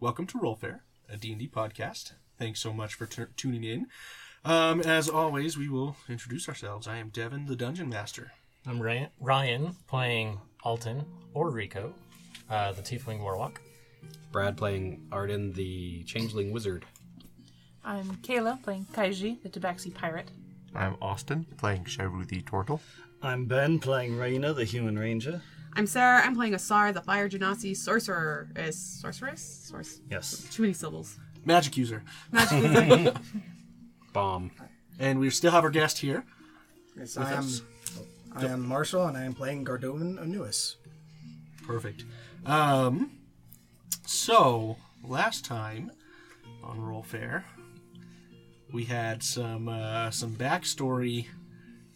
welcome to Rollfare, a D&D podcast. Thanks so much for t- tuning in. Um, as always, we will introduce ourselves. I am Devin, the Dungeon Master. I'm Ryan, Ryan playing Alton or Rico, uh, the Tiefling Warlock. Brad playing Arden, the Changeling Wizard. I'm Kayla playing Kaiji, the Tabaxi pirate. I'm Austin, playing Sharu the Turtle. I'm Ben playing Rainer, the Human Ranger. I'm Sarah. I'm playing Asar, the Fire Genasi sorcerer. Is sorceress? Source. Yes. Too many syllables. Magic user. Magic user. Bomb. And we still have our guest here. Yes, I am. I am Marshall, and I am playing Gardovan Anuis. Perfect. Um, so, last time on Rollfare, we had some uh, some backstory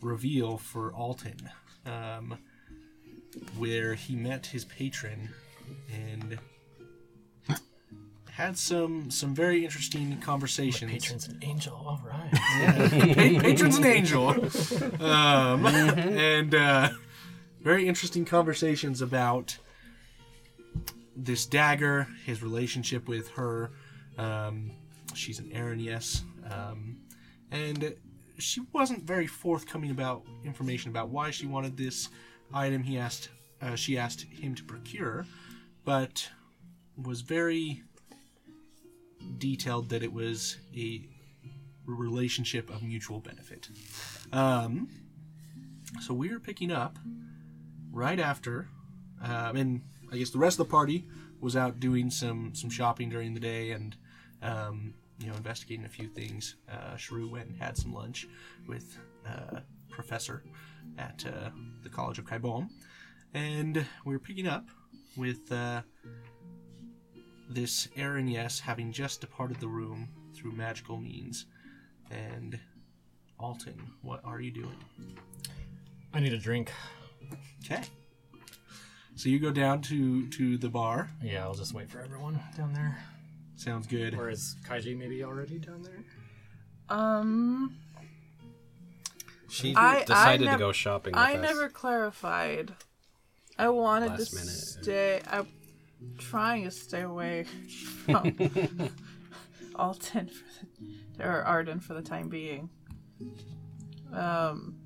reveal for Alton, um, where he met his patron and had some some very interesting conversations. Patron's an angel. All right. Pa- patron's an angel, um, and uh, very interesting conversations about this dagger, his relationship with her. Um, she's an Erinyes, um, and she wasn't very forthcoming about information about why she wanted this item. He asked, uh, she asked him to procure, but was very detailed that it was a relationship of mutual benefit. Um, so we are picking up right after, um, and I guess the rest of the party was out doing some some shopping during the day and um, you know investigating a few things. Uh, Sharu went and had some lunch with uh, Professor at uh, the College of Kaibom, and we were picking up with uh, this Erinyes having just departed the room through magical means. And Alton, what are you doing? I need a drink. Okay. So you go down to to the bar. Yeah, I'll just wait for everyone down there. Sounds good. Or is Kaiji maybe already down there? Um, She I- I decided nev- to go shopping with I us. never clarified. I wanted Last to minute. stay. I'm trying to stay away from Alton for the, or Arden for the time being. Um,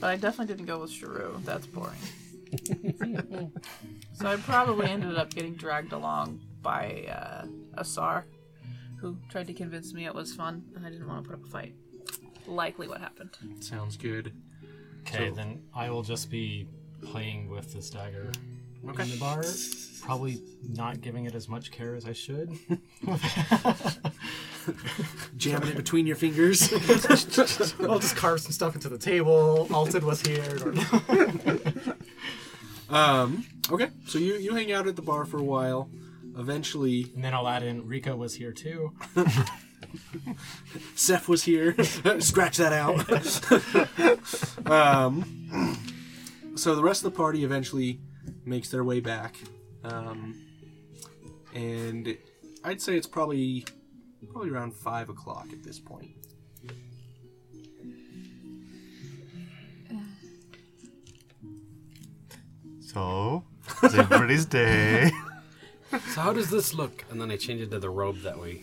but I definitely didn't go with Sharu. That's boring. so I probably ended up getting dragged along by uh, Asar, who tried to convince me it was fun, and I didn't want to put up a fight. Likely what happened. Sounds good. Okay, So- then I will just be playing with this dagger Okay. in the bar. Probably not giving it as much care as I should. Jamming it between your fingers. I'll just carve some stuff into the table. Alton was here. um. Okay. So you you hang out at the bar for a while. Eventually, And then I'll add in Rico was here too. Seth was here. Scratch that out. um, so the rest of the party eventually makes their way back, um, and I'd say it's probably probably around five o'clock at this point. So, it's everybody's day. So how does this look? And then I change it to the robe that we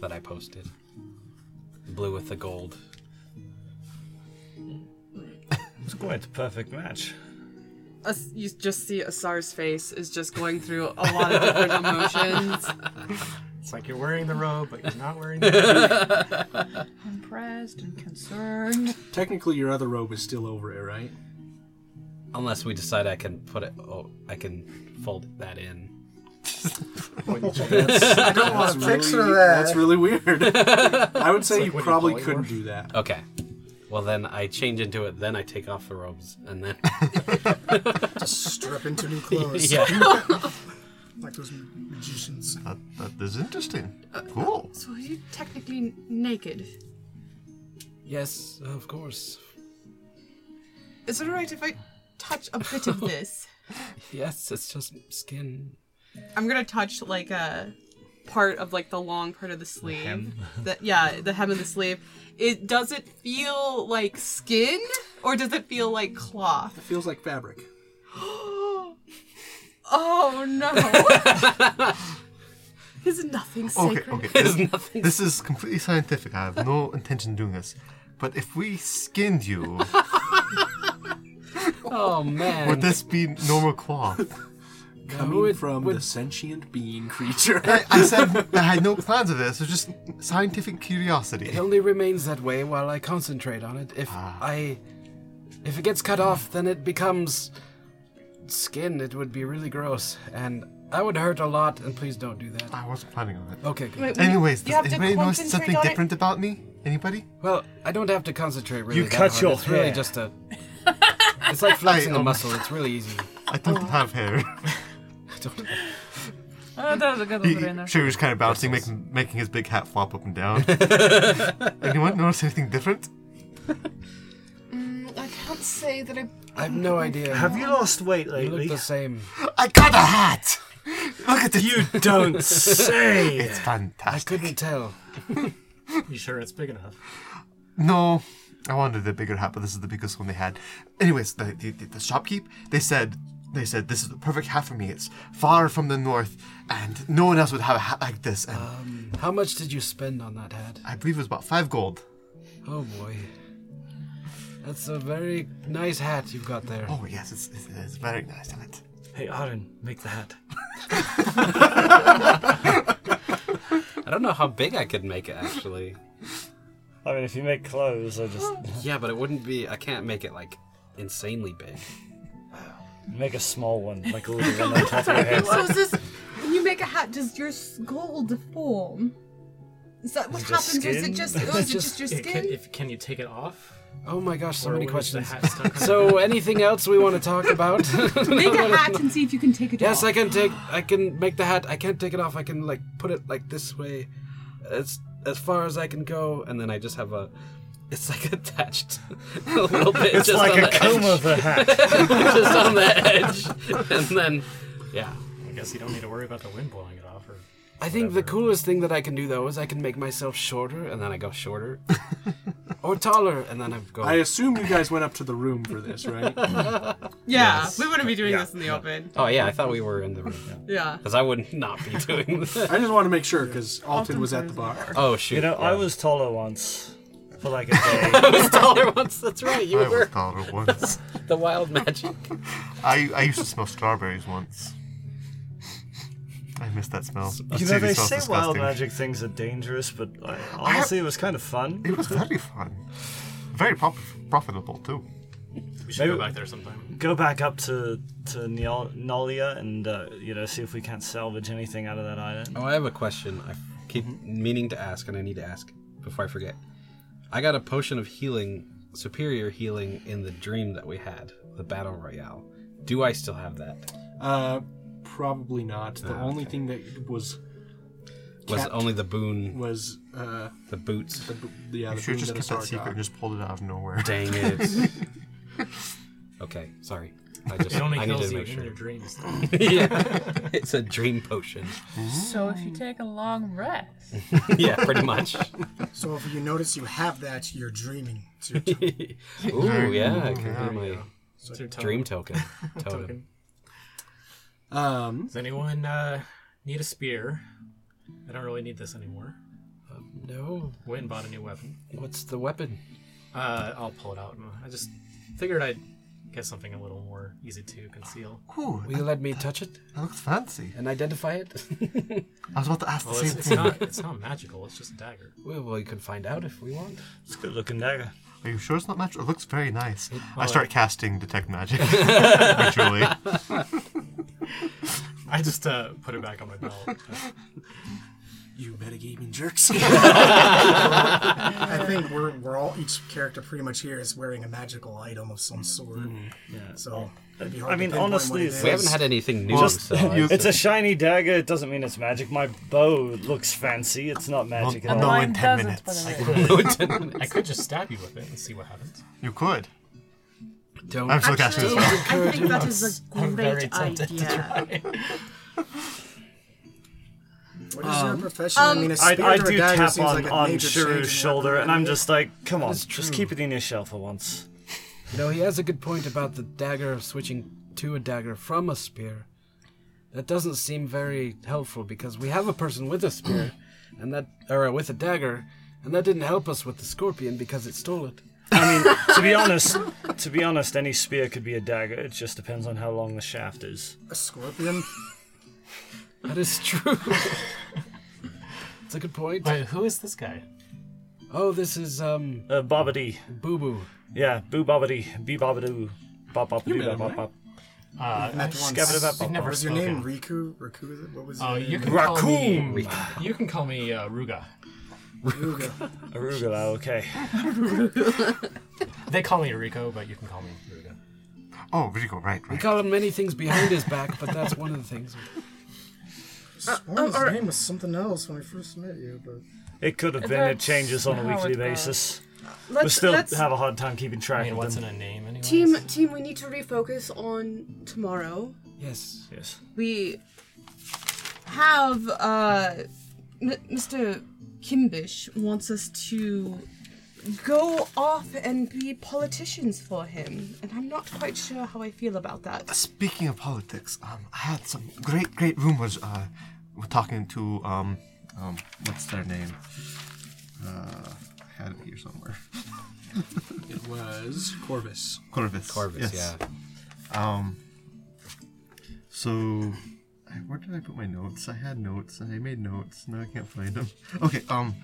that I posted. Blue with the gold. It's quite a perfect match. As- you just see Asar's face is just going through a lot of different emotions. It's like you're wearing the robe, but you're not wearing the robe. Impressed and concerned. Technically, your other robe is still over it, right? Unless we decide I can put it oh I can fold that in. I don't want to picture really, that. That's really weird. I would say like you when you probably couldn't do that. Okay. Well then I change into it, then I take off the robes, and then Just strip into new clothes. Yeah. Like those magicians. that, that is interesting. Cool. Uh, so are you technically naked? Yes, of course. Is it alright if I touch a bit of this? Yes, it's just skin. I'm gonna touch like a part of like the long part of the sleeve. The, yeah, the hem of the sleeve. It does it feel like skin or does it feel like cloth? It feels like fabric. Oh no. Is nothing sacred? okay. There's This, nothing. this is completely scientific. I have no intention of doing this. But if we skinned you, Oh man. would this be normal cloth? Coming would- from would- the sentient being creature. I, I said I had no plans of this. It was just scientific curiosity. It only remains that way while I concentrate on it. If I. If it gets cut off, then it becomes skin. It would be really gross. And that would hurt a lot, and please don't do that. I wasn't planning on it. Okay, good. Wait, wait, Anyways, you have does anybody notice something on it? different about me? Anybody? Well, I don't have to concentrate really. You that cut hard. your It's really just a. It's like flexing a um, muscle. It's really easy. I don't have hair. Oh, that was a good He, one in there. sure, he was kind of bouncing, making making his big hat flop up and down. Anyone notice anything different? Mm, I can't say that I. I have no idea. Have you lost weight You lately? look the same. I got a hat. Look at this. You don't say. It's fantastic. I fantastic. couldn't tell. You sure it's big enough? No, I wanted a bigger hat, but this is the biggest one they had. Anyways, the the, the, the shopkeep they said they said this is the perfect hat for me. It's far from the north, and no one else would have a hat like this. And um, How much did you spend on that hat? I believe it was about five gold. Oh boy. That's a very nice hat you've got there. Oh yes, it's it's, it's very nice. I it. Hey, Aaron, make the hat. I don't know how big I could make it actually. I mean, if you make clothes, I just Yeah, but it wouldn't be. I can't make it like insanely big. Make a small one, like a little one on top of your head. So is this when you make a hat? Does your skull deform? Is that what Just happens? Or is it skin? just? Or oh, is it just your It can, skin? if, can you take it off? Oh my gosh, so Or many was the questions. hat stuck on So, anything else we want to talk about? Make a hat and see if you can take it off. yes, off. I can take. I can make the hat. I can't take it off. I can like put it like this way, as as far as I can go, and then I just have a. It's like attached a little bit. It's just like on a the comb edge, of a hat. just on the edge, and then yeah. I guess you don't need to worry about the wind blowing it off. Or I think the coolest thing that I can do though is I can make myself shorter, and then I go shorter, or taller, and then I go. I assume you guys went up to the room for this, right? yeah, we wouldn't be doing this in the open. oh yeah, I thought we were in the room Yeah. because I would not be doing that. I just want to make sure because Alton was at the bar. Oh shoot! You know, I yeah. was taller once for like a day. I was taller once. That's right. You I were was taller once. the wild magic. I I used to smell strawberries once. I miss that smell. That You know, they seriously say smells wild disgusting. magic things are dangerous, but I, honestly, it was kind of fun. It was very fun. Very prof- profitable too. we should Maybe- go back there sometime. Go back up to to Niol- Nolia and uh, you know see if we can't salvage anything out of that island. Oh, I have a question. I keep meaning to ask, and I need to ask before I forget. I got a potion of healing, superior healing, in the dream that we had, the battle royale. Do I still have that? Uh, probably not. The Ah, only okay. thing that was Was Kept. only the boon, was uh, the boots? the, b- yeah, You the should boon just that kept that Asar secret got. and just pulled it out of nowhere. Dang it. okay, sorry. I just It only I needed kills to you make in sure. your dreams. yeah, it's a dream potion. So if you take a long rest, yeah, pretty much. So if you notice you have that, you're dreaming. It's your Ooh, yeah, it can be my It's your totem. dream token. Totem. token. Um, Does anyone uh, need a spear? I don't really need this anymore. No, Went and bought a new weapon. what's the weapon? Uh, I'll pull it out. I just figured I'd get something a little more easy to conceal. Ooh, Will you let me touch it that looks fancy. and identify it? I was about to ask the Well, same it's, it's thing. not it's not magical. It's just a dagger. well, well, you can find out if we want. It's a good looking dagger. Are you sure it's not magic? It looks very nice. I well, start casting detect magic. Literally. I just uh, put it back on my belt. You metagaming jerks. I think we're we're all each character pretty much here is wearing a magical item of some sort. Mm-hmm. Yeah. So it'd be hard I to mean, honestly, it's- We haven't had anything new, Just- so It's a shiny dagger. It doesn't mean it's magic. My bow looks fancy. It's not magic No, at no, all. in mine 10 doesn't, minutes. but it is. I could just stab you with it and see what happens. You could. don't. I'm still casting Actually, this I think that is a I'm great idea. What is your um, profession? I um, mean, a I, spear I do dagger tap on, like a on major Sharu's in shoulder, and I'm just like, come on, just keep it in your shell for once. You know, he has a good point about the dagger switching to a dagger from a spear. that doesn't seem very helpful because we have a person with a spear, and that or with a dagger, and that didn't help us with the scorpion because it stole it. I mean, to be honest, to be honest, any spear could be a dagger. It just depends on how long the shaft is. A scorpion? That is true. That's a good point. Wait, who is this guy? Oh, this is um Uh, bobbity. Boo Boo. Yeah, boo bobbity, bee bobbadoo. Bop bop You doo met bop him, bop bop. Uh, Met I've- once. Scabba-dabba-bop. I've never What was your spoken. name? Riku? Riku is it? What was your Oh, name? you can call me. Raccoon. You can call me uh, Ruga. Ruga. Arugula, okay. They call me Rico, but you can call me Ruga. Oh, Rico, right, right. We right. call him many things behind his back, but that's one of the things. Sworn his name was something else when I first met you, but It could have been. It That's changes on a how weekly it goes. basis. We Let's, still let's have a hard time keeping I track mean, of what's them. in a name, anyway? team team. We need to refocus on tomorrow. Yes. Yes. We have uh, M- Mr. Kimbish wants us to go off and be politicians for him, and I'm not quite sure how I feel about that. Speaking of politics, um, I had some great, great rumors. Uh, we're talking to um, um, what's their name? Uh, I had it here somewhere. It was Corvus. Corvus. Corvus, yes. Um. So, where did I put my notes? I had notes and I made notes. Now I can't find them. Okay. Um.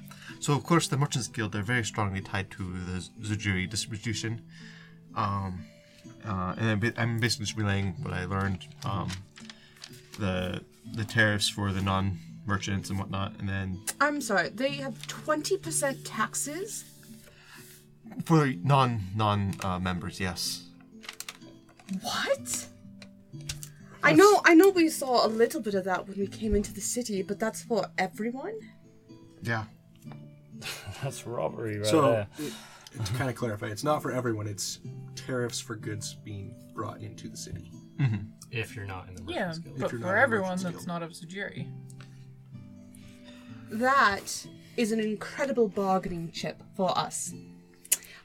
So of course the Merchants Guild they're very strongly tied to the Zujiri distribution. Um. Uh, and I'm, ba- I'm basically just relaying what I learned. Um. The the tariffs for the non merchants and whatnot, and then I'm sorry. They have twenty percent taxes. for non non uh, members, yes. What? I know. I know. We saw a little bit of that when we came into the city, but that's for everyone. Yeah. That's robbery right So, there. it- to kind of clarify, it's not for everyone. It's tariffs for goods being brought into the city. If you're not in the Yeah, Merchants Guild. but for everyone that's Guild. not of Sujiri. That is an incredible bargaining chip for us.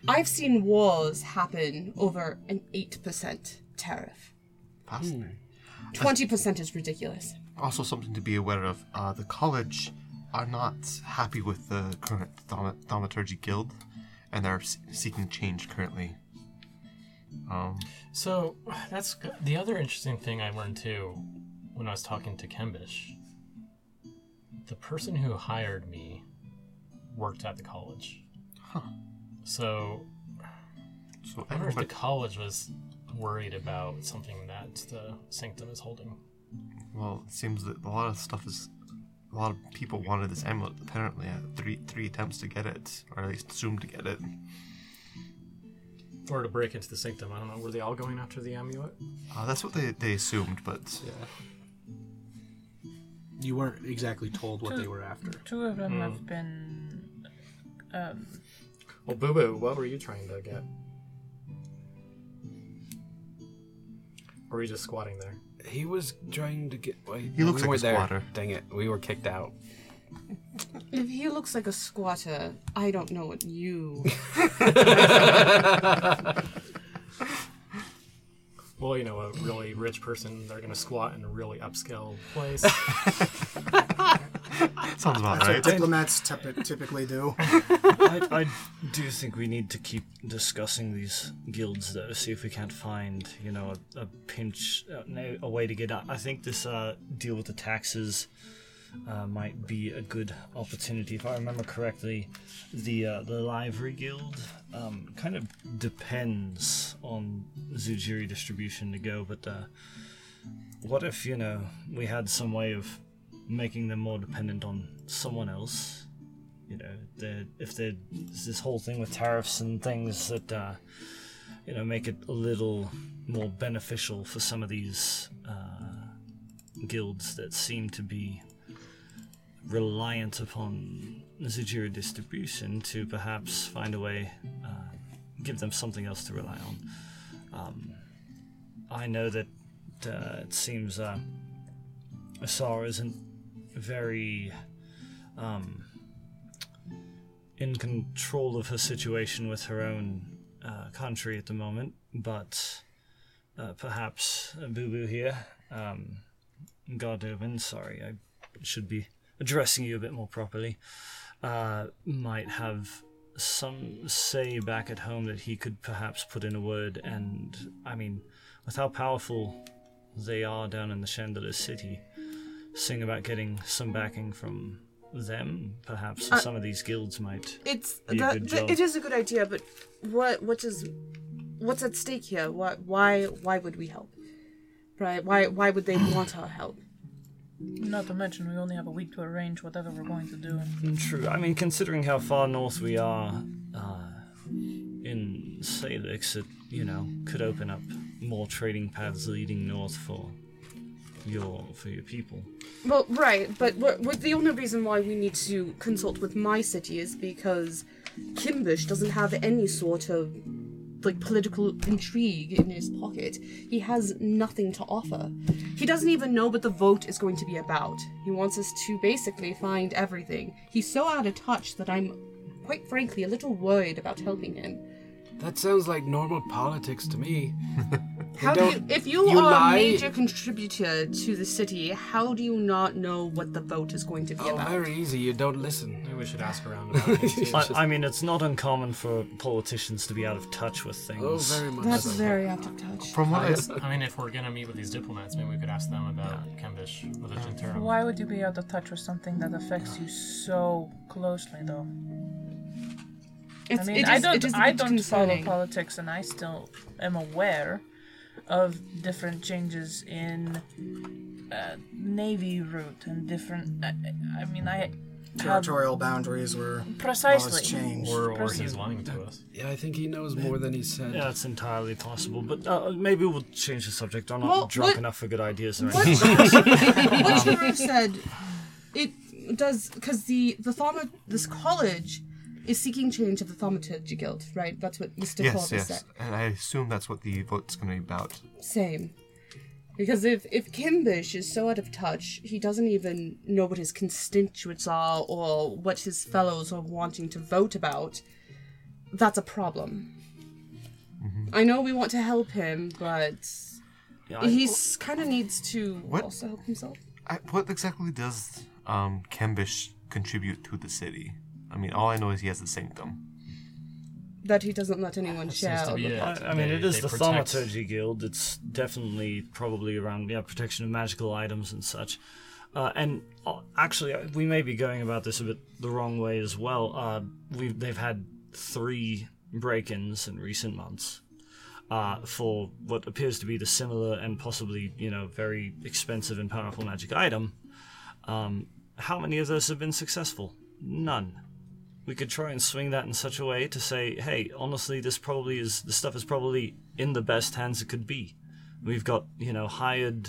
I've seen wars happen over an eight percent tariff. Fascinating. Twenty percent is ridiculous. also something to be aware of uh, the college are not happy with the current thaumaturgy guild and they're seeking change currently um, So that's the other interesting thing I learned too when I was talking to Kembish. The person who hired me worked at the college. Huh. So so I wonder if the college was worried about something that the sanctum is holding. well it seems that a lot of stuff is a lot of people wanted this amulet apparently had three three attempts to get it or at least assumed to get it Or to break into the sanctum. I don't know. Were they all going after the amulet? uh, that's what they, they assumed but Yeah. You weren't exactly told what they were after. Two of them have been. Um, Well, Boo Boo, what were you trying to get? Or were you just squatting there? He was trying to get. Wait, He looks we like a weren't there. squatter. Dang it, we were kicked out. If he looks like a squatter, I don't know what you. Well, you know, a really rich person, they're going to squat in a really upscale place. sounds about that's right what diplomats typ- typically do. I, I do think we need to keep discussing these guilds, though. See if we can't find, you know, a, a pinch, uh, no, a way to get out. I think this uh, deal with the taxes uh, might be a good opportunity. If I remember correctly, the uh, the livery guild um, kind of depends on Zujiri distribution to go, but uh, what if you know we had some way of making them more dependent on someone else? you know, if there's this whole thing with tariffs and things that, uh, you know, make it a little more beneficial for some of these uh, guilds that seem to be reliant upon Zujira distribution to perhaps find a way, uh, give them something else to rely on. Um, I know that uh, it seems uh, Asar isn't very. Um, in control of her situation with her own uh, country at the moment, but uh, perhaps Boo Boo here um, Gardovan, sorry, I should be addressing you a bit more properly, uh, might have some say back at home that he could perhaps put in a word. And, I mean, with how powerful they are down in the Chandelier City, sing about getting some backing from them, perhaps Uh, some of these guilds might. It's Be a that, good th- it is a good idea, but what what is what's at stake here? Why why why would we help? Right? Why why would they want our help? Not to mention, we only have a week to arrange whatever we're going to do. True. I mean, considering how far north we are uh, in Salix, it you know could open up more trading paths leading north for your for your people. Well, right, but what, what the only reason why we need to consult with my city is because Kimbush doesn't have any sort of like political intrigue in his pocket. He has nothing to offer. He doesn't even know what the vote is going to be about. He wants us to basically find everything. He's so out of touch that I'm quite frankly a little worried about helping him. That sounds like normal politics to me. How do you, if you, you are lie- a major contributor to the city, how do you not know what the vote is going to be Oh, about? very easy. You don't listen. Maybe we should ask around about it. I, I mean, it's not uncommon for politicians to be out of touch with things. Oh, very much That's so. very out of touch. From what I, s- I mean, if we're gonna meet with these diplomats, maybe we could ask them about Kembish or the Genterum. Why would you be out of touch with something that affects you so closely, though? It's, I mean, it I don't, it is a I bit don't follow politics, and I still am aware of different changes in uh, navy route and different. I, I mean, I have Territorial boundaries were precisely. laws changed. Or, or Person- he's lying to us. Yeah, I think he knows more than he said. Yeah, it's entirely possible. But uh, maybe we'll change the subject. I'm not Well, drunk what- enough for good ideas or What anything. what Sharu said, it does because the the thauma this college is seeking change of the thaumaturgy guild, right? That's what Mr. yes, Corvus yes, said. and I assume that's what the vote's going to be about. Same. Because if if Kimbish is so out of touch, he doesn't even know what his constituents are or what his fellows are wanting to vote about. That's a problem. I know we want to help him, but Yeah, I- he's kind of needs to What? also help himself. I, what exactly does um, Kembish contribute to the city? I mean, all I know is he has the sanctum. That he doesn't let anyone share. to be the it. pot. I, I mean, They- it is the protect- Thaumaturgy Guild. It's definitely probably around yeah protection of magical items and such. Uh, and uh, actually, uh, we may be going about this a bit the wrong way as well. Uh, we've they've had three break-ins in recent months uh, for what appears to be the similar and possibly you know very expensive and powerful magic item. Um, how many of those have been successful? None we could try and swing that in such a way to say, hey, honestly, this probably is the stuff is probably in the best hands it could be. We've got you know hired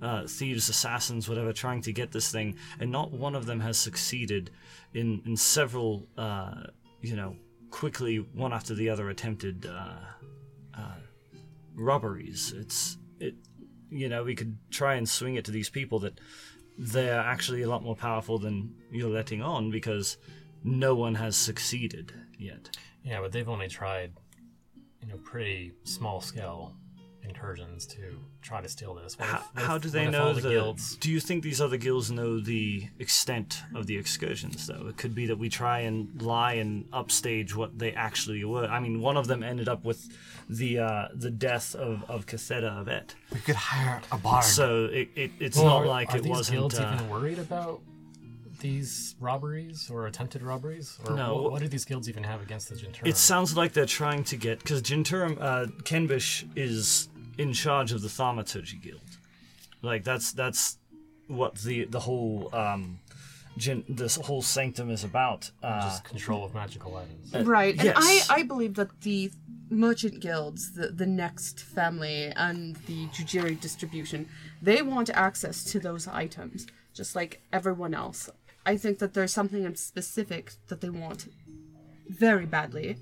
uh, thieves, assassins, whatever, trying to get this thing, and not one of them has succeeded in in several uh, you know quickly one after the other attempted uh, uh, robberies. It's it you know we could try and swing it to these people that they're actually a lot more powerful than you're letting on because no one has succeeded yet. Yeah, but they've only tried, you know, pretty small scale incursions to try to steal this. What How, if- what how if- do they know the the guilds? Do you think these other guilds know the extent of the excursions? Though it could be that we try and lie and upstage what they actually were. I mean, one of them ended up with the uh, the death of of Catheta Avet. We could hire a bard. So it, it it's Well, not are- like are it these wasn't. guilds uh, even worried about these robberies or attempted robberies? Or No. what, what do these guilds even have against the Genturum? It sounds like they're trying to get because Jinturum, uh, Kenbish is in charge of the Thaumaturgy Guild. Like that's that's what the the whole um, Jin, this whole sanctum is about. Uh, just control of magical items. Right, and yes. I, I believe that the merchant guilds, the, the next family, and the Jujiri distribution, they want access to those items, just like everyone else. I think that there's something in specific that they want very badly,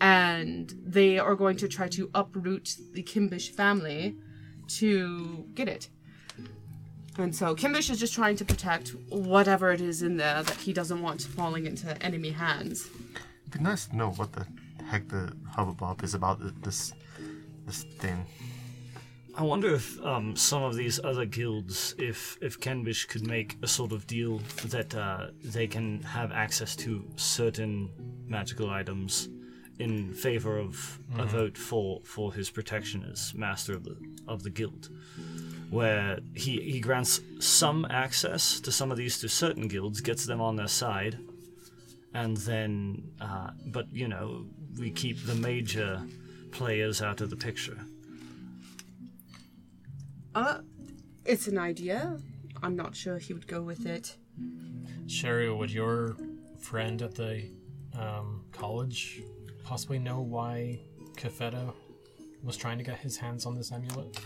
and they are going to try to uproot the Kimbish family to get it. And so Kimbish is just trying to protect whatever it is in there that he doesn't want falling into enemy hands. It'd be nice to know what the heck the hubbubob is about this this thing. I wonder if um, some of these other guilds, if if Kenbish could make a sort of deal that uh, they can have access to certain magical items in favor of a vote for for his protection as master of the of the guild, where he he grants some access to some of these to certain guilds, gets them on their side, and then uh, but you know we keep the major players out of the picture. Uh, it's an idea. I'm not sure he would go with it. Sharu, would your friend at the um, college possibly know why Kefeta was trying to get his hands on this amulet?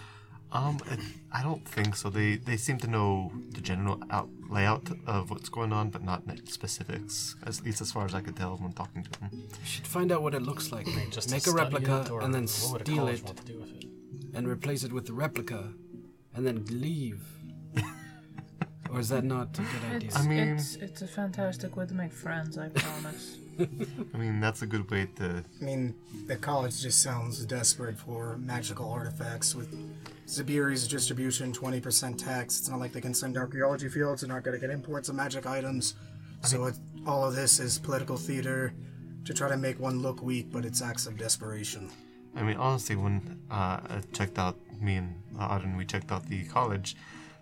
Um, I, I don't think so. They they seem to know the general out, layout of what's going on, but not net specifics. At least as far as I could tell when talking to them. You should find out what it looks like. Just Make a replica and then what would a steal it want to do with it? and replace it with the replica and then leave. or is that not a good idea? It's, I mean- it's, it's a fantastic way to make friends, I promise. I mean, that's a good way to. I mean, the college just sounds desperate for magical artifacts with Zabiri's distribution, 20% tax. It's not like they can send archaeology fields. They're not going to get imports of magic items. So it, all of this is political theater to try to make one look weak, but it's acts of desperation. I mean, honestly, when uh, I checked out me and uh, Arden, we checked out the college.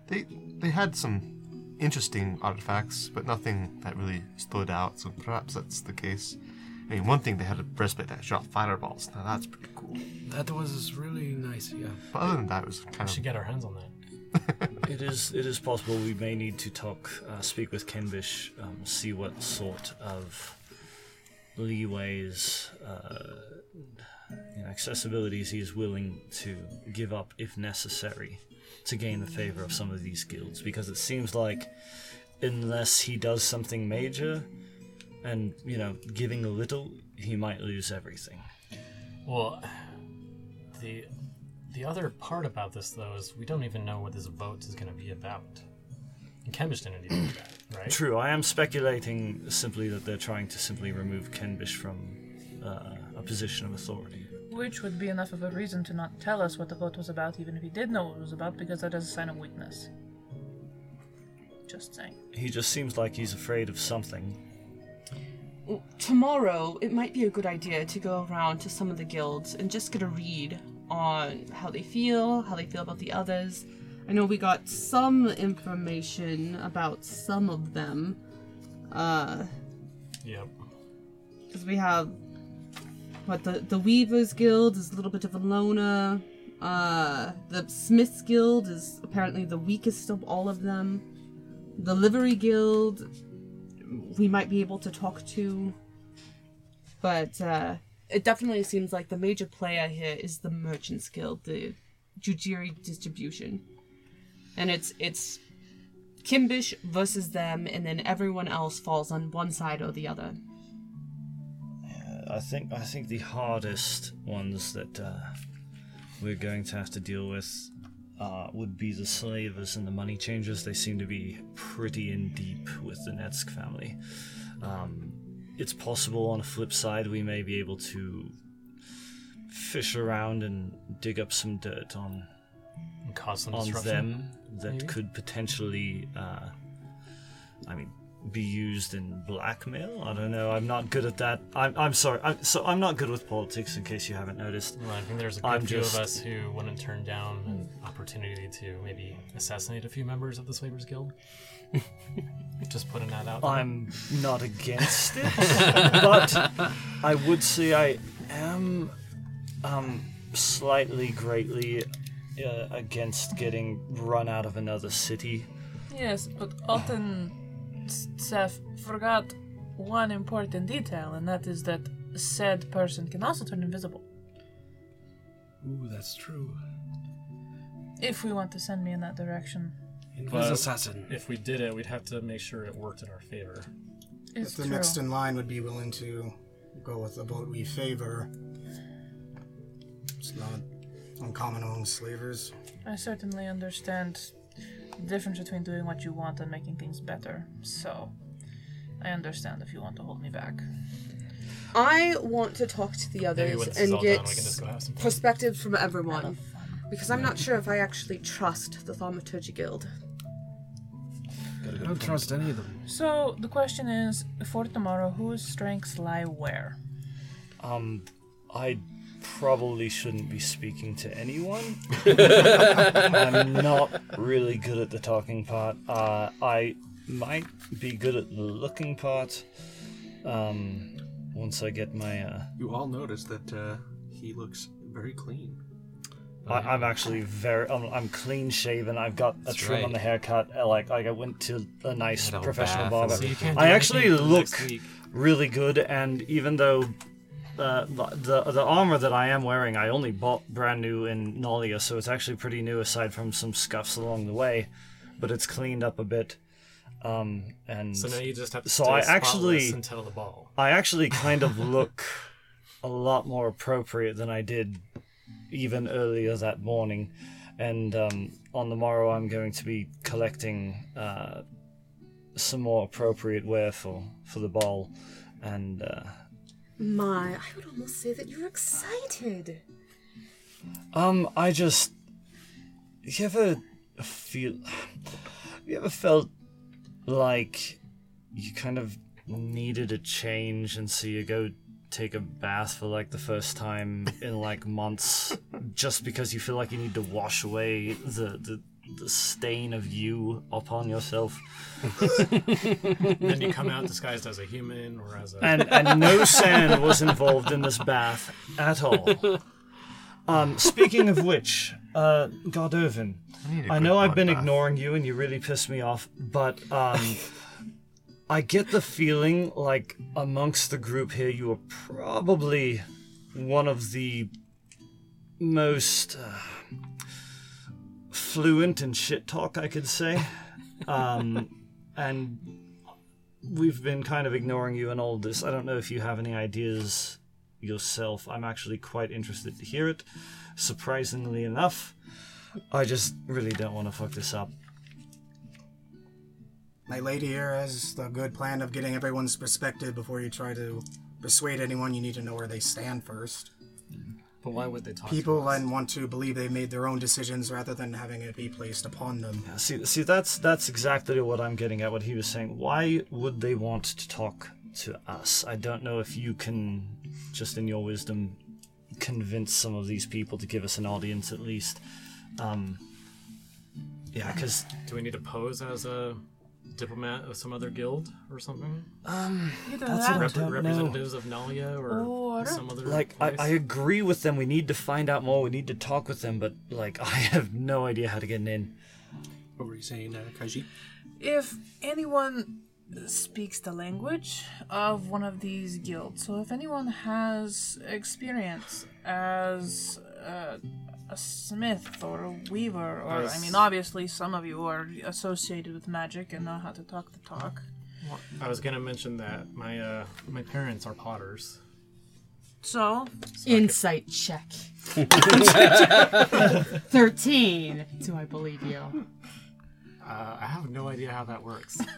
They they had some interesting artifacts, but nothing that really stood out. So perhaps that's the case. I mean, one thing they had a breastplate that shot fireballs. Now that's pretty cool. That was really nice, yeah. But other than that, it was We kind should get our hands on that. It is. It is possible we may need to talk, uh, speak with Kenbish, um, see what sort of leeways, uh, know, accessibilities he is willing to give up if necessary to gain the favor of some of these guilds. Because it seems like, unless he does something major, and you know, giving a little, he might lose everything. Well, the the other part about this though is we don't even know what this vote is going to be about. And Kembish didn't even do that, right? True, I am speculating simply that they're trying to simply remove Kenbish from uh, a position of authority. Which would be enough of a reason to not tell us what the vote was about, even if he did know what it was about, because that is a sign of weakness. Just saying. He just seems like he's afraid of something. Tomorrow, it might be a good idea to go around to some of the guilds and just get a read on how they feel, how they feel about the others. I know we got some information about some of them. Uh, Yep. because we have what the the Weavers Guild is a little bit of a loner. Uh, the Smiths Guild is apparently the weakest of all of them. The Livery Guild, we might be able to talk to, but uh, it definitely seems like the major player here is the Merchants Guild, the Jujiri distribution, and it's it's Kimbish versus them, and then everyone else falls on one side or the other. I think I think the hardest ones that uh, we're going to have to deal with uh, would be the slavers and the money changers. They seem to be pretty in deep with the Netsk family. Um, it's possible on the flip side we may be able to fish around and dig up some dirt on And cause some on them that maybe? could potentially, uh, I mean, be used in blackmail. I don't know. I'm not good at that. I'm, I'm sorry. I'm, so I'm not good with politics. In case you haven't noticed. Well, I think there's a good I'm few just- of us who wouldn't turn down an opportunity to maybe assassinate a few members of the Slavers Guild. Just putting that out. there. I'm not against it, but I would say I am um, slightly, greatly uh, against getting run out of another city. Yes, but Alton Seth forgot one important detail, and that is that said person can also turn invisible. Ooh, that's true. If we want to send me in that direction. Invis assassin. If we did it, we'd have to make sure it worked in our favor. It's if the true. next in line would be willing to go with the vote we favor, it's not uncommon among slavers. I certainly understand the difference between doing what you want and making things better. So, I understand if you want to hold me back. I want to talk to the others when this is and get done, we can just go have some fun. perspectives from everyone. Because I'm not sure if I actually trust the Thaumaturgy Guild. I don't trust any of them. So the question is, for tomorrow, whose strengths lie where? Um, I probably shouldn't be speaking to anyone. I'm not really good at the talking part. Uh, I might be good at the looking part. Um, once I get my, uh, You all notice that uh, he looks very clean. I, I'm actually very, I'm, I'm clean shaven. I've got a That's trim on the haircut. uh, Like, like I went to a nice Had a whole professional barber. So you can't do I actually anything for the look really good, and even though uh, the the armor that I am wearing, I only bought brand new in Nolia, so it's actually pretty new aside from some scuffs along the way, but it's cleaned up a bit. Um, and So now you just have to So I actually- until the ball. I actually kind of look a lot more appropriate than I did even earlier that morning. And um, on the morrow, I'm going to be collecting uh, some more appropriate wear for, for the ball. And uh, My, I would almost say that you're excited. um, I just you ever feel you ever felt like you kind of needed a change, and so you go take a bath for like the first time in like months, just because you feel like you need to wash away the the, the stain of you upon yourself. then you come out disguised as a human or as a. and and no sand was involved in this bath at all. Um, speaking of which, uh, Gardovan, need a I good know I've been bath. ignoring you and you really piss me off, but um, I get the feeling like amongst the group here, you are probably one of the most uh, fluent in shit talk, I could say. Um, and we've been kind of ignoring you and all this. I don't know if you have any ideas yourself. I'm actually quite interested to hear it. Surprisingly enough, I just really don't want to fuck this up. My lady here has the good plan of getting everyone's perspective before you try to persuade anyone. You need to know where they stand first. But why would they talk People to us? then want to believe they made their own decisions rather than having it be placed upon them. See, see, that's that's exactly what I'm getting at. What he was saying. Why would they want to talk to us? I don't know if you can, just in your wisdom, convince some of these people to give us an audience at least. Um, yeah, because Do we need to pose as a diplomat of some other guild or something? Either That's that what I Rep- don't know. representatives of Nalia or Or- some other like I, place? I agree with them. We need to find out more. We need to talk with them. But like, I have no idea how to get in. What were you saying, uh, Kaiji? if anyone speaks the language of one of these guilds, so if anyone has experience as uh, a smith or a weaver, or I mean, obviously some of you are associated with magic and know how to talk the talk. I was gonna mention that my uh, my parents are potters. So, Insight check. 13. Do I believe you? Uh, I have no idea how that works.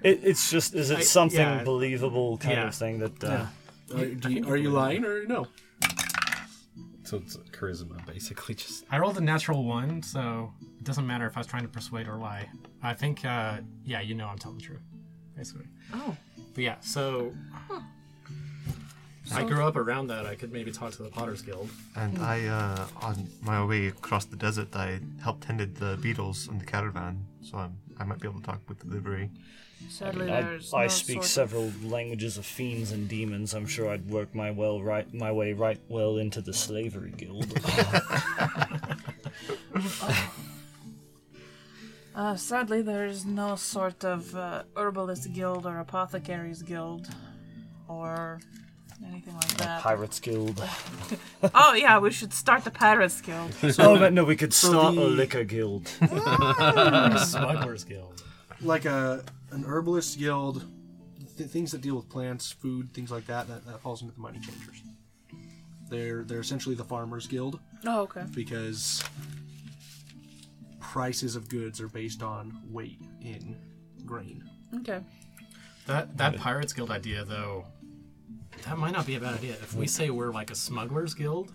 It, it's just, is it I- something yeah. believable kind Yeah. of thing that? Uh, Are, do you, are you lying or no? So it's charisma, basically. Just I rolled a natural one, so it doesn't matter if I was trying to persuade or lie. I think, uh, yeah, you know I'm telling the truth, basically. Oh. But yeah, so I grew up around that. I could maybe talk to the Potters Guild. And I, uh, on my way across the desert, I helped tended the beetles in the caravan, so I'm, I might be able to talk with the livery. Sadly, I, there's I no speak sort of- several languages of fiends and demons. I'm sure I'd work my well right my way right well into the slavery guild. Uh, sadly, there's no sort of uh, herbalist guild or apothecaries guild or anything like that. Pirates guild. oh yeah, we should start the pirates guild. oh but no, we could start the- a liquor guild. Smugglers Guild. Like a an herbalist guild, th- things that deal with plants, food, things like that, that, that falls into the money changers. They're they're essentially the farmers guild Oh okay. because prices of goods are based on weight in grain. Okay. That that Pirates Guild idea, though, that might not be a bad idea. If we say we're like a Smugglers Guild,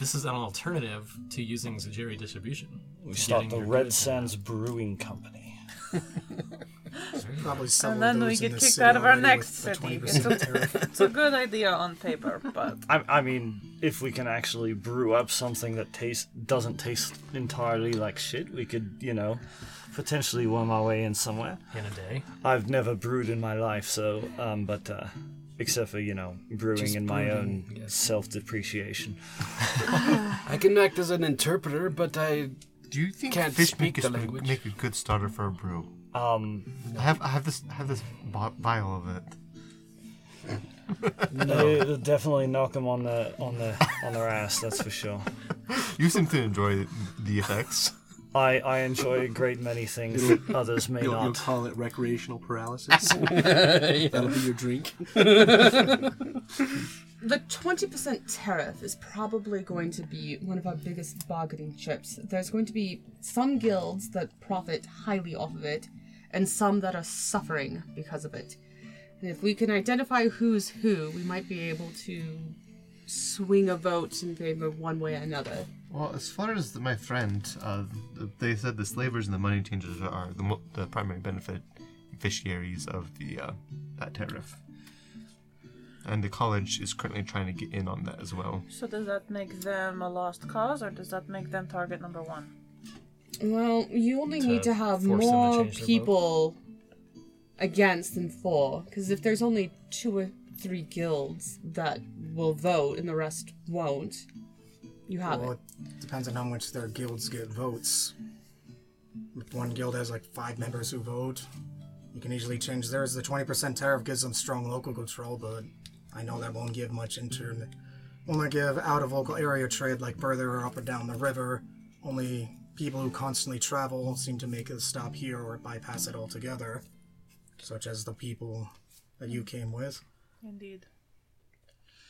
This is an alternative to using Zajiri distribution. We to start getting the your Red goods Sands Brewing Company. Probably several And then of we those in get kicked out of our next city. It's a, it's a good idea on paper, but I, I mean, if we can actually brew up something that tastes doesn't taste entirely like shit, we could, you know, potentially worm our way in somewhere. in a day. I've never brewed in my life, so um, but uh, except for you know brewing Just in my brewing, own yes. self-depreciation. I can act as an interpreter, but I Do you think Can't fish speak make, the a, language. make a good starter for a brew? Um, I have I have this I have this vial of it. it'll definitely knock them on the on the on their ass. That's for sure. You seem to enjoy the effects. I, I enjoy a great many things that others may You'll, you'll not. call it recreational paralysis. That'll be your drink. The 20% tariff is probably going to be one of our biggest bargaining chips. There's going to be some guilds that profit highly off of it, and some that are suffering because of it. And if we can identify who's who, we might be able to swing a vote in favor of one way or another. Well, as far as the, my friend, uh, they said the slavers and the money changers are the, mo- the primary benefit beneficiaries of the uh, that tariff, and the college is currently trying to get in on that as well. so does that make them a lost cause, or does that make them target number one? Well, you only To need to have force them to more change their vote. people against than for. Because if there's only two or three guilds that will vote and the rest won't, you have Well, it. it depends on how much their guilds get votes. If one guild has like five members who vote, you can easily change theirs. The 20% tariff gives them strong local control, but I know that won't give much intern. Only give out of local area trade like further up or down the river. Only people who constantly travel seem to make a stop here or bypass it altogether, such as the people that you came with. Indeed.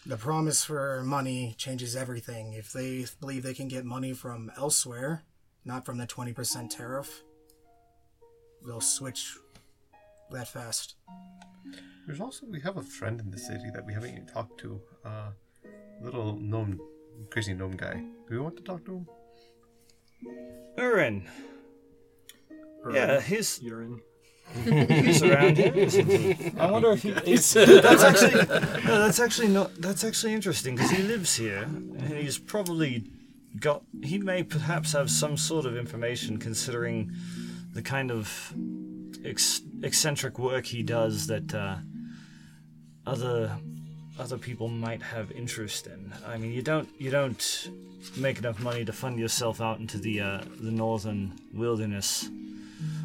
The promise for money changes everything. If they believe they can get money from elsewhere, not from the 20% tariff, they'll switch that fast. There's also we have a friend in the city that we haven't even talked to. Uh, little gnome, crazy gnome guy. Do we want to talk to him? Urin. Yeah, he's Urine. he's around here, isn't he? I wonder if he. It's, that's actually no, that's actually not. That's actually interesting because he lives here and he's probably got. He may perhaps have some sort of information considering the kind of ex, eccentric work he does that uh, other other people might have interest in. I mean, you don't you don't make enough money to fund yourself out into the uh, the northern wilderness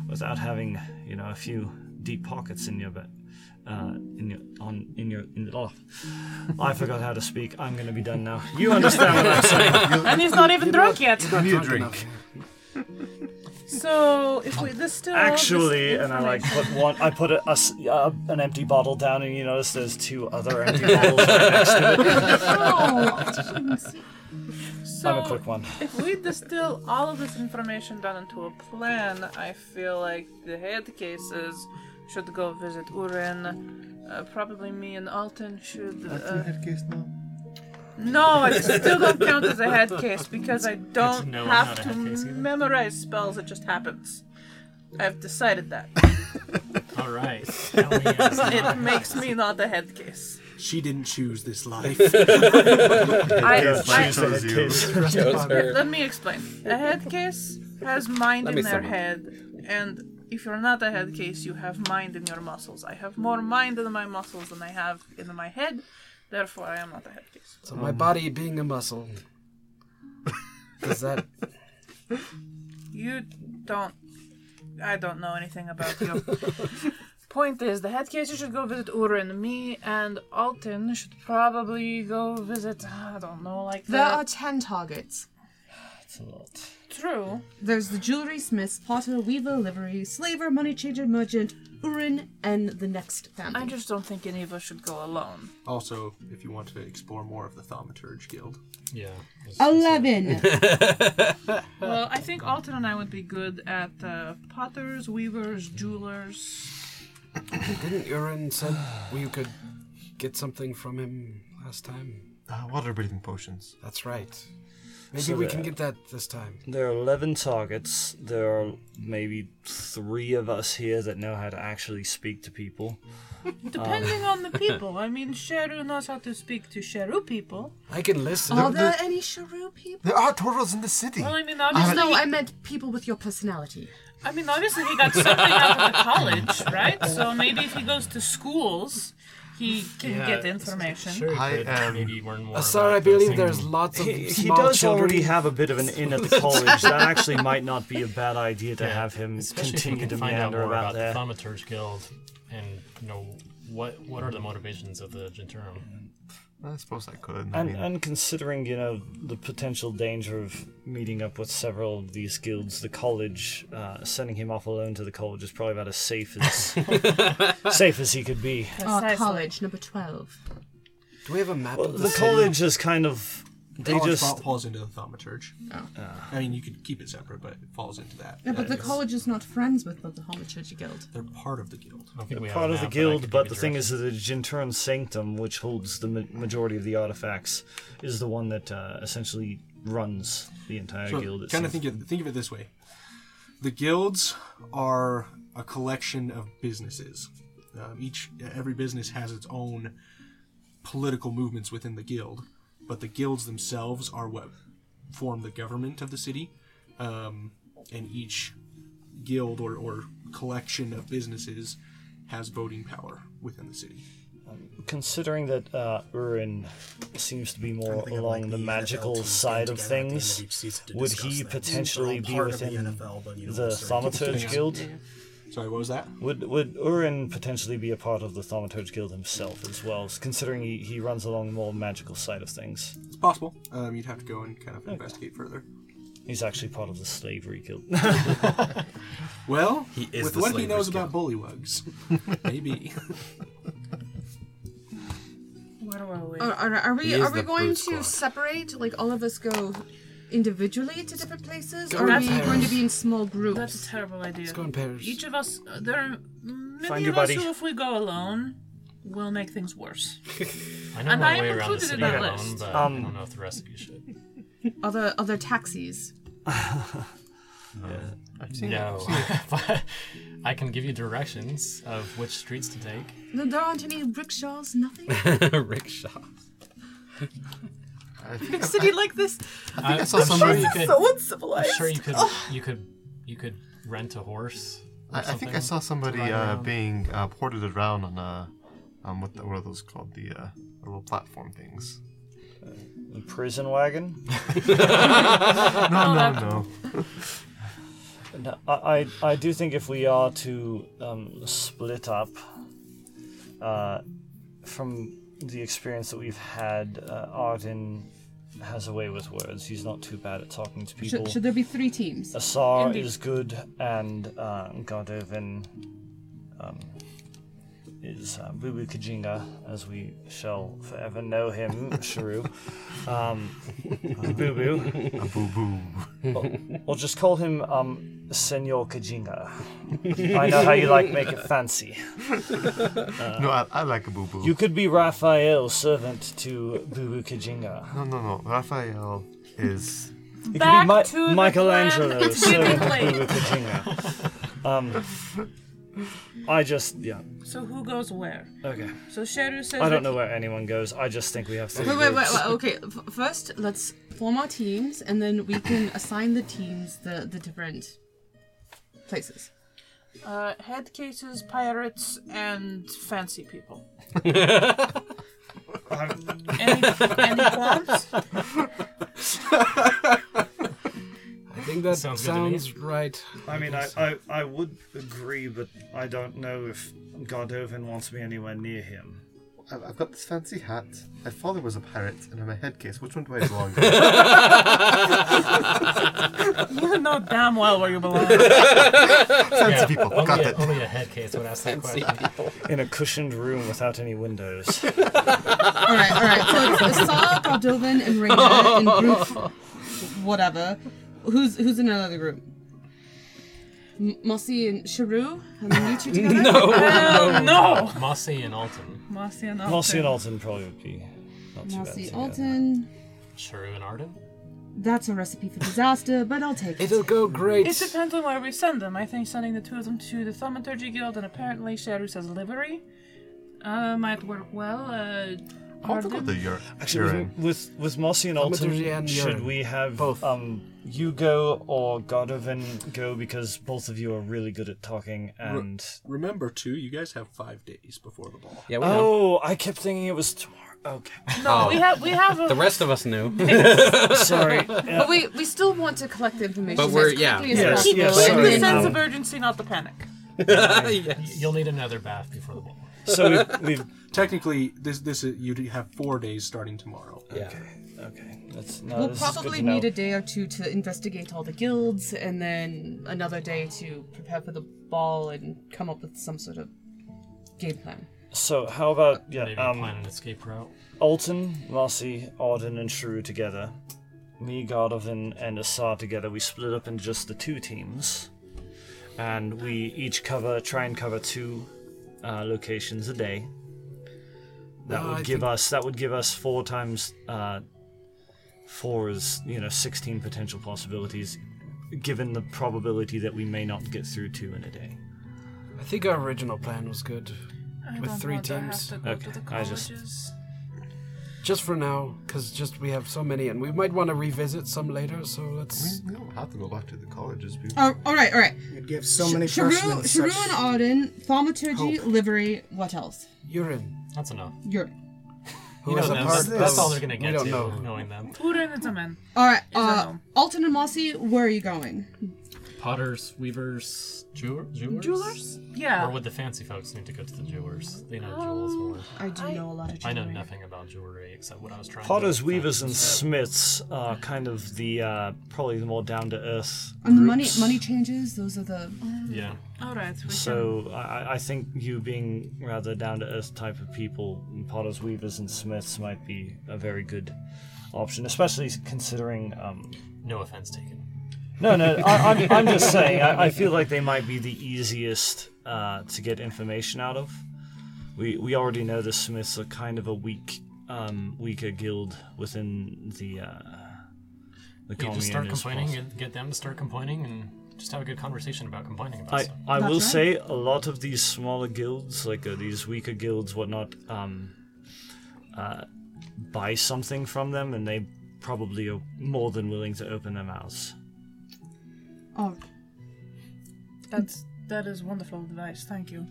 without having you know a few deep pockets in your but uh, in your on in your in oh, I forgot how to speak. I'm gonna be done now. You understand what I'm saying? And he's not even drunk yet. Not need a drunk drink. Enough. So if we distill all this Actually, and I like put one. I put a, a s- uh, an empty bottle down, and you notice there's two other empty bottles right next to it. So I'm a quick one. if we distill all of this information down into a plan, I feel like the head cases should go visit Urin. Uh, probably me and Alton should. Uh, case now. No, I still don't count as a head case because I don't know I'm have not a to head case either. memorize spells. It just happens. I've decided that. All right. Tell me it's not. It makes me not a head case. She didn't choose this life. I, I, chose you. Let me explain. A head case has mind Let in me their sum up. head, and if you're not a head case, you have mind in your muscles. I have more mind in my muscles than I have in my head, therefore I am not a head case. So my body being a muscle. Does that You don't. I don't know anything about you. Point is, the head case should go visit Urin. Me and Alton should probably go visit. I don't know, like There the. are 10 targets. That's a lot. True. There's the jewelry smith, potter, weaver, livery, slaver, money changer, merchant, Urin, and the next family. I just don't think any of us should go alone. also, if you want to explore more of the Thaumaturge Guild, Yeah. it's- Eleven. Well, I think Alton and I would be good at uh, potters, weavers, jewelers. didn't Urin said we could get something from him last time? uh, water breathing potions. That's right. Maybe So we can get that this time. There are 11 targets. There are maybe three of us here that know how to actually speak to people. Depending on the people. I mean, Sharu knows how to speak to Sharu people. I can listen. Are there any Sharu people? There are turtles in the city. Well, I mean, obviously, No, I meant people with your personality. I mean, obviously, he got something out of the college, right? So maybe if he goes to schools, he can get information. Sure, I could am- maybe learn more. Uh, sir, about I believe singing. there's lots of He, he small does children. already have a bit of an inn at the college. that actually might not be a bad idea to Yeah, have him especially continue if we to can find out meander more about about there. the Thaumaturge Guild and you know what what are the motivations of the Genturum. I suppose I could. I And, mean, and considering, you know, the potential danger of meeting up with several of these guilds, the college, uh, sending him off alone to the college is probably about as safe as safe as he could be. Our college, number 12. Do we have a map Well, of the, the city? college is kind of they College just fall- falls into the thaumaturge. I mean, you could keep it separate, but it falls into that. Yeah, but Uh, the it's- college is not friends with the Thaumaturge Guild. They're part of the guild. I don't think we have part a of the map, but guild, but the thing is that the Genturum Sanctum, which holds the ma- majority of the artifacts, is the one that uh, essentially runs the entire So guild. kind of think of think of it this way: the guilds are a collection of businesses. Um, each every business has its own political movements within the guild, but the guilds themselves are what form the government of the city, um, and each guild or, or collection of businesses has voting power within the city. Considering that uh, Urin seems to be more along like, the the magical NFL side of together at the end things, of each season to would he potentially be all the within NFL, you know, the it's Thaumaturge Guild? Sorry, what was that? Would would Urin potentially be a part of the Thaumaturge Guild himself as well, considering he, he runs along the more magical side of things? It's possible. Um, you'd have to go and kind of investigate further. He's actually part of the Slavery Guild. Well, He is with what he knows guild. about bullywugs, maybe. Where were we? Are, are, are we He are we going to separate? Like all of us go individually to different places, Go or are we pairs. going to be in small groups? That's a terrible idea. Let's go in pairs. Each of us, uh, there are many Find of us buddy. who, if we go alone, will make things worse. I know And my I am way around the included city in that alone, list. but Um, I don't know if the rest of you should. Other other taxis. I've seen No, but I can give you directions of which streets to take. No, there aren't any rickshaws. Nothing. Rickshaw. I think, Big city like this. I, I am saw sure you could. So uncivilized. I'm sure you could. You could. You could rent a horse. I, I think I saw somebody uh, being uh, ported around on a um what, the, what are those called the uh, little platform things. The prison wagon? No, no, no. No, I, I, I do think if we are to um, split up, uh, from the experience that we've had, uh, Arden has a way with words. He's not too bad at talking to people. Should, should there be three teams? Asar Indeed. is good, and uh, Gardovan um, is uh, Bubu Kajinga, as we shall forever know him, Sharu. Um, Bubu. A boo boo. We'll just call him um, Senor Kajinga. I know how you like make it fancy. no, I, I like a boo boo. You could be Raphael, servant to Bubu Kajinga. No, no, no. Raphael is. You Back could to be the Mi- Michelangelo, plan. servant to Wait. Bubu Kajinga. Um, I just, yeah, So who goes where? okay. So Sharu says I don't know where anyone goes. I just think we have three Wait, wait, wait, wait. Okay, f- first let's form our teams, and then we can assign the teams the the different places. uh, head cases, pirates, and fancy people. any, any qualms? I think that Sounds good to me. right. I mean, I, I, I would agree, but I don't know if Gardovan wants me anywhere near him. I've, I've got this fancy hat. My father was a pirate, and I'm a headcase. Which one do I belong to? You know damn well where you belong. Yeah, people, only, got a, it. only a head case would ask that question. In a cushioned room without any windows. All right, all right. So it's Asar, Gardovan, and Rainer in group whatever. Who's who's in another group? M- Mossy and Sharu, and you two together. Oh, no! Uh, Mossy and Alton. Mossy and Mossy and Alton. Alton probably would be. Not too bad Mousy together. Alton. Shrew and Arden? That's a recipe for disaster, but I'll take it. It'll go great. It depends on where we send them. I think sending the two of them to the Thaumaturgy Guild and apparently Sharus as livery uh, might work well. Uh, I'll go Arden- the ur- Actually, urine. with with, with Mossy and Alton, should we have Both. um you go or Gardovan go because both of you are really good at talking and Remember, too, you guys have five days before the ball. Yeah, we know. oh, I kept thinking it was tomorrow. Okay, No, we have we have a, The rest of us knew. sorry. But we we still want to collect the information But as we're- quickly yeah. as Yes, possible. yes, in the sense of urgency, not the panic. yes. You'll need another bath before the ball. So we've, we've Technically, this this is, you have four days starting tomorrow. Yeah. okay. That's no, We'll this is good probably need a day or two to investigate all the guilds, and then another day to prepare for the ball and come up with some sort of game plan. So how about yeah, Maybe um, plan an escape route. Alton, Mossy, Arden, and Shrew together. Me, Gardovan, and Assar together. We split up into just the two teams, and we each cover, try and cover two uh, locations a day. That No, would I give think- us. That would give us four times. Uh, four is you know sixteen potential possibilities, given the probability that we may not get through two in a day. I think our original plan was good. I With don't three want to teams? to Okay, to the I just- colleges. Just for now, because just we have so many, and we might want to revisit some later. So let's. We don't have to go back to the colleges. We, Oh, all right, all right. You'd give so many Sharu, freshmen Sharu such and Arden, thaumaturgy, hope. livery. What else? Urine. That's enough. Urine. Who You know a them. part That's, that's all they're gonna we get don't to, know. knowing them. Urin is a man. All right, Is that uh. Alton and Mossy, where are you going? Potters, weavers, jeweler, jewelers? Jewelers? Yeah. Or would the fancy folks need to go to the jewelers? They know jewels more. I do know a lot of I jewelry. know nothing about jewelry except what I was trying Potters, to weavers, and find. smiths are kind of the uh, probably the more down to earth. And the money money changes. Those are the. Yeah. All right. We So I, I think you being rather down to earth type of people, potters, weavers, and smiths might be a very good option, especially considering. Um, No offense taken. No, no, I, I'm, I'm just saying. I, I feel like they might be the easiest uh, to get information out of. We we already know the smiths are kind of a weak, um, weaker guild within the. Uh, the You just start complaining, possible. get, get them to start complaining, and just have a good conversation about complaining about I, stuff. I will right. say a lot of these smaller guilds, like uh, these weaker guilds, whatnot, um, uh, buy something from them, and they probably are more than willing to open their mouths. Oh, That's that is wonderful advice. Thank you.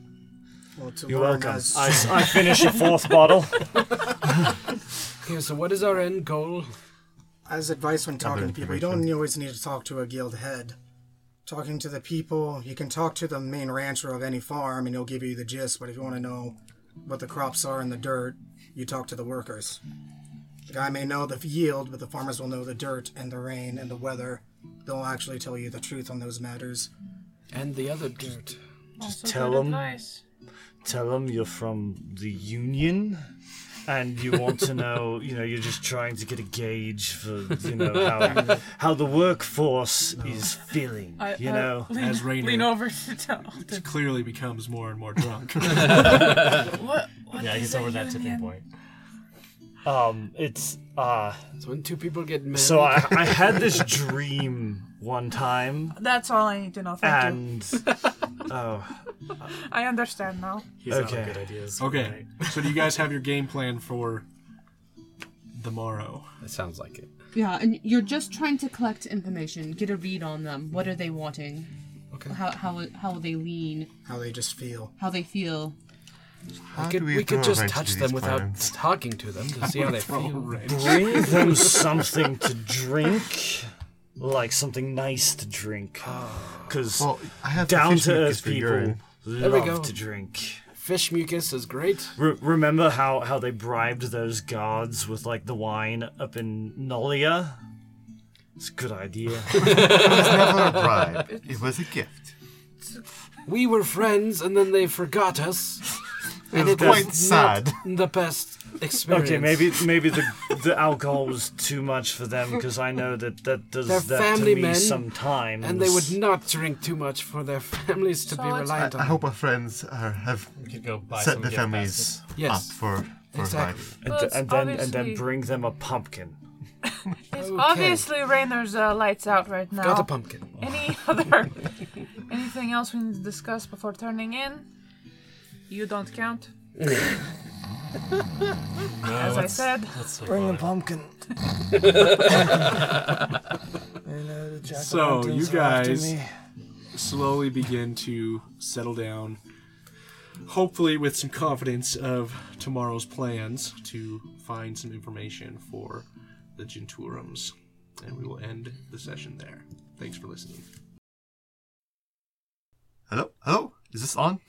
well, to You're welcome. as- I, I finish a fourth bottle. Okay, so what is our end goal? as advice when talking to people, you don't information. always need to talk to a guild head. Talking to the people, you can talk to the main rancher of any farm and he'll give you the gist, but if you want to know what the crops are in the dirt, you talk to the workers. The guy may know the yield, but the farmers will know the dirt and the rain and the weather. They'll actually tell you the truth on those matters. And the other dirt. Also tell good 'em. advice. Tell them you're from the Union. And you want to know, you know, you're just trying to get a gauge for, you know, how, how the workforce is feeling, I, you I know. lean, As Rainer- lean over to tell. It clearly becomes more and more drunk. What? what yeah, is he's a over that tipping union? point. Um, it's uh So when two people get married. so I, I had this dream one time That's all I need to know. Thank you. and oh I understand now. He's out Okay. good ideas. okay, so do you guys have your game plan for the morrow? It sounds like it. yeah, and you're just trying to collect information, get a read on them. What are they wanting? Okay. How how how they lean, How they just feel. how they feel. How we could, we we, could just touch into them without plans? talking to them to see how they feel. bring them something to drink like something nice to drink ah. because Well, I have down fish to mucus earth people urine. love we go. to drink Fish mucus is great. Re- remember how, how they bribed those guards with like the wine up in Nolia? It's a good idea. It was never a bribe. It was a gift. We were friends, and then they forgot us. And It's it was quite not sad. The best experience. okay, maybe maybe the the alcohol was too much for them because I know that that does They're that family to me men, sometimes. And they would not drink too much for their families to So be reliant I on. I hope our friends are, have could go buy set some the families. Yes. up for for Exactly. life. And, Well, and then and then bring them a pumpkin. It's Okay. obviously Rainer's uh, lights out right now. Got a pumpkin. Any other anything else we need to discuss before turning in? You don't count. As I said, Let's say Bring a bye. pumpkin. So, you guys slowly begin to settle down, hopefully with some confidence of tomorrow's plans to find some information for the Genturums. And we will end the session there. Thanks for listening. Hello? Hello? Is this on?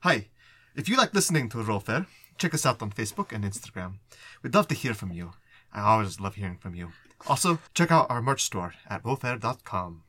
Hi. If you like listening to Rollfare, check us out on Facebook and Instagram. We'd love to hear from you. I always love hearing from you. Also, check out our merch store at rollfare.com.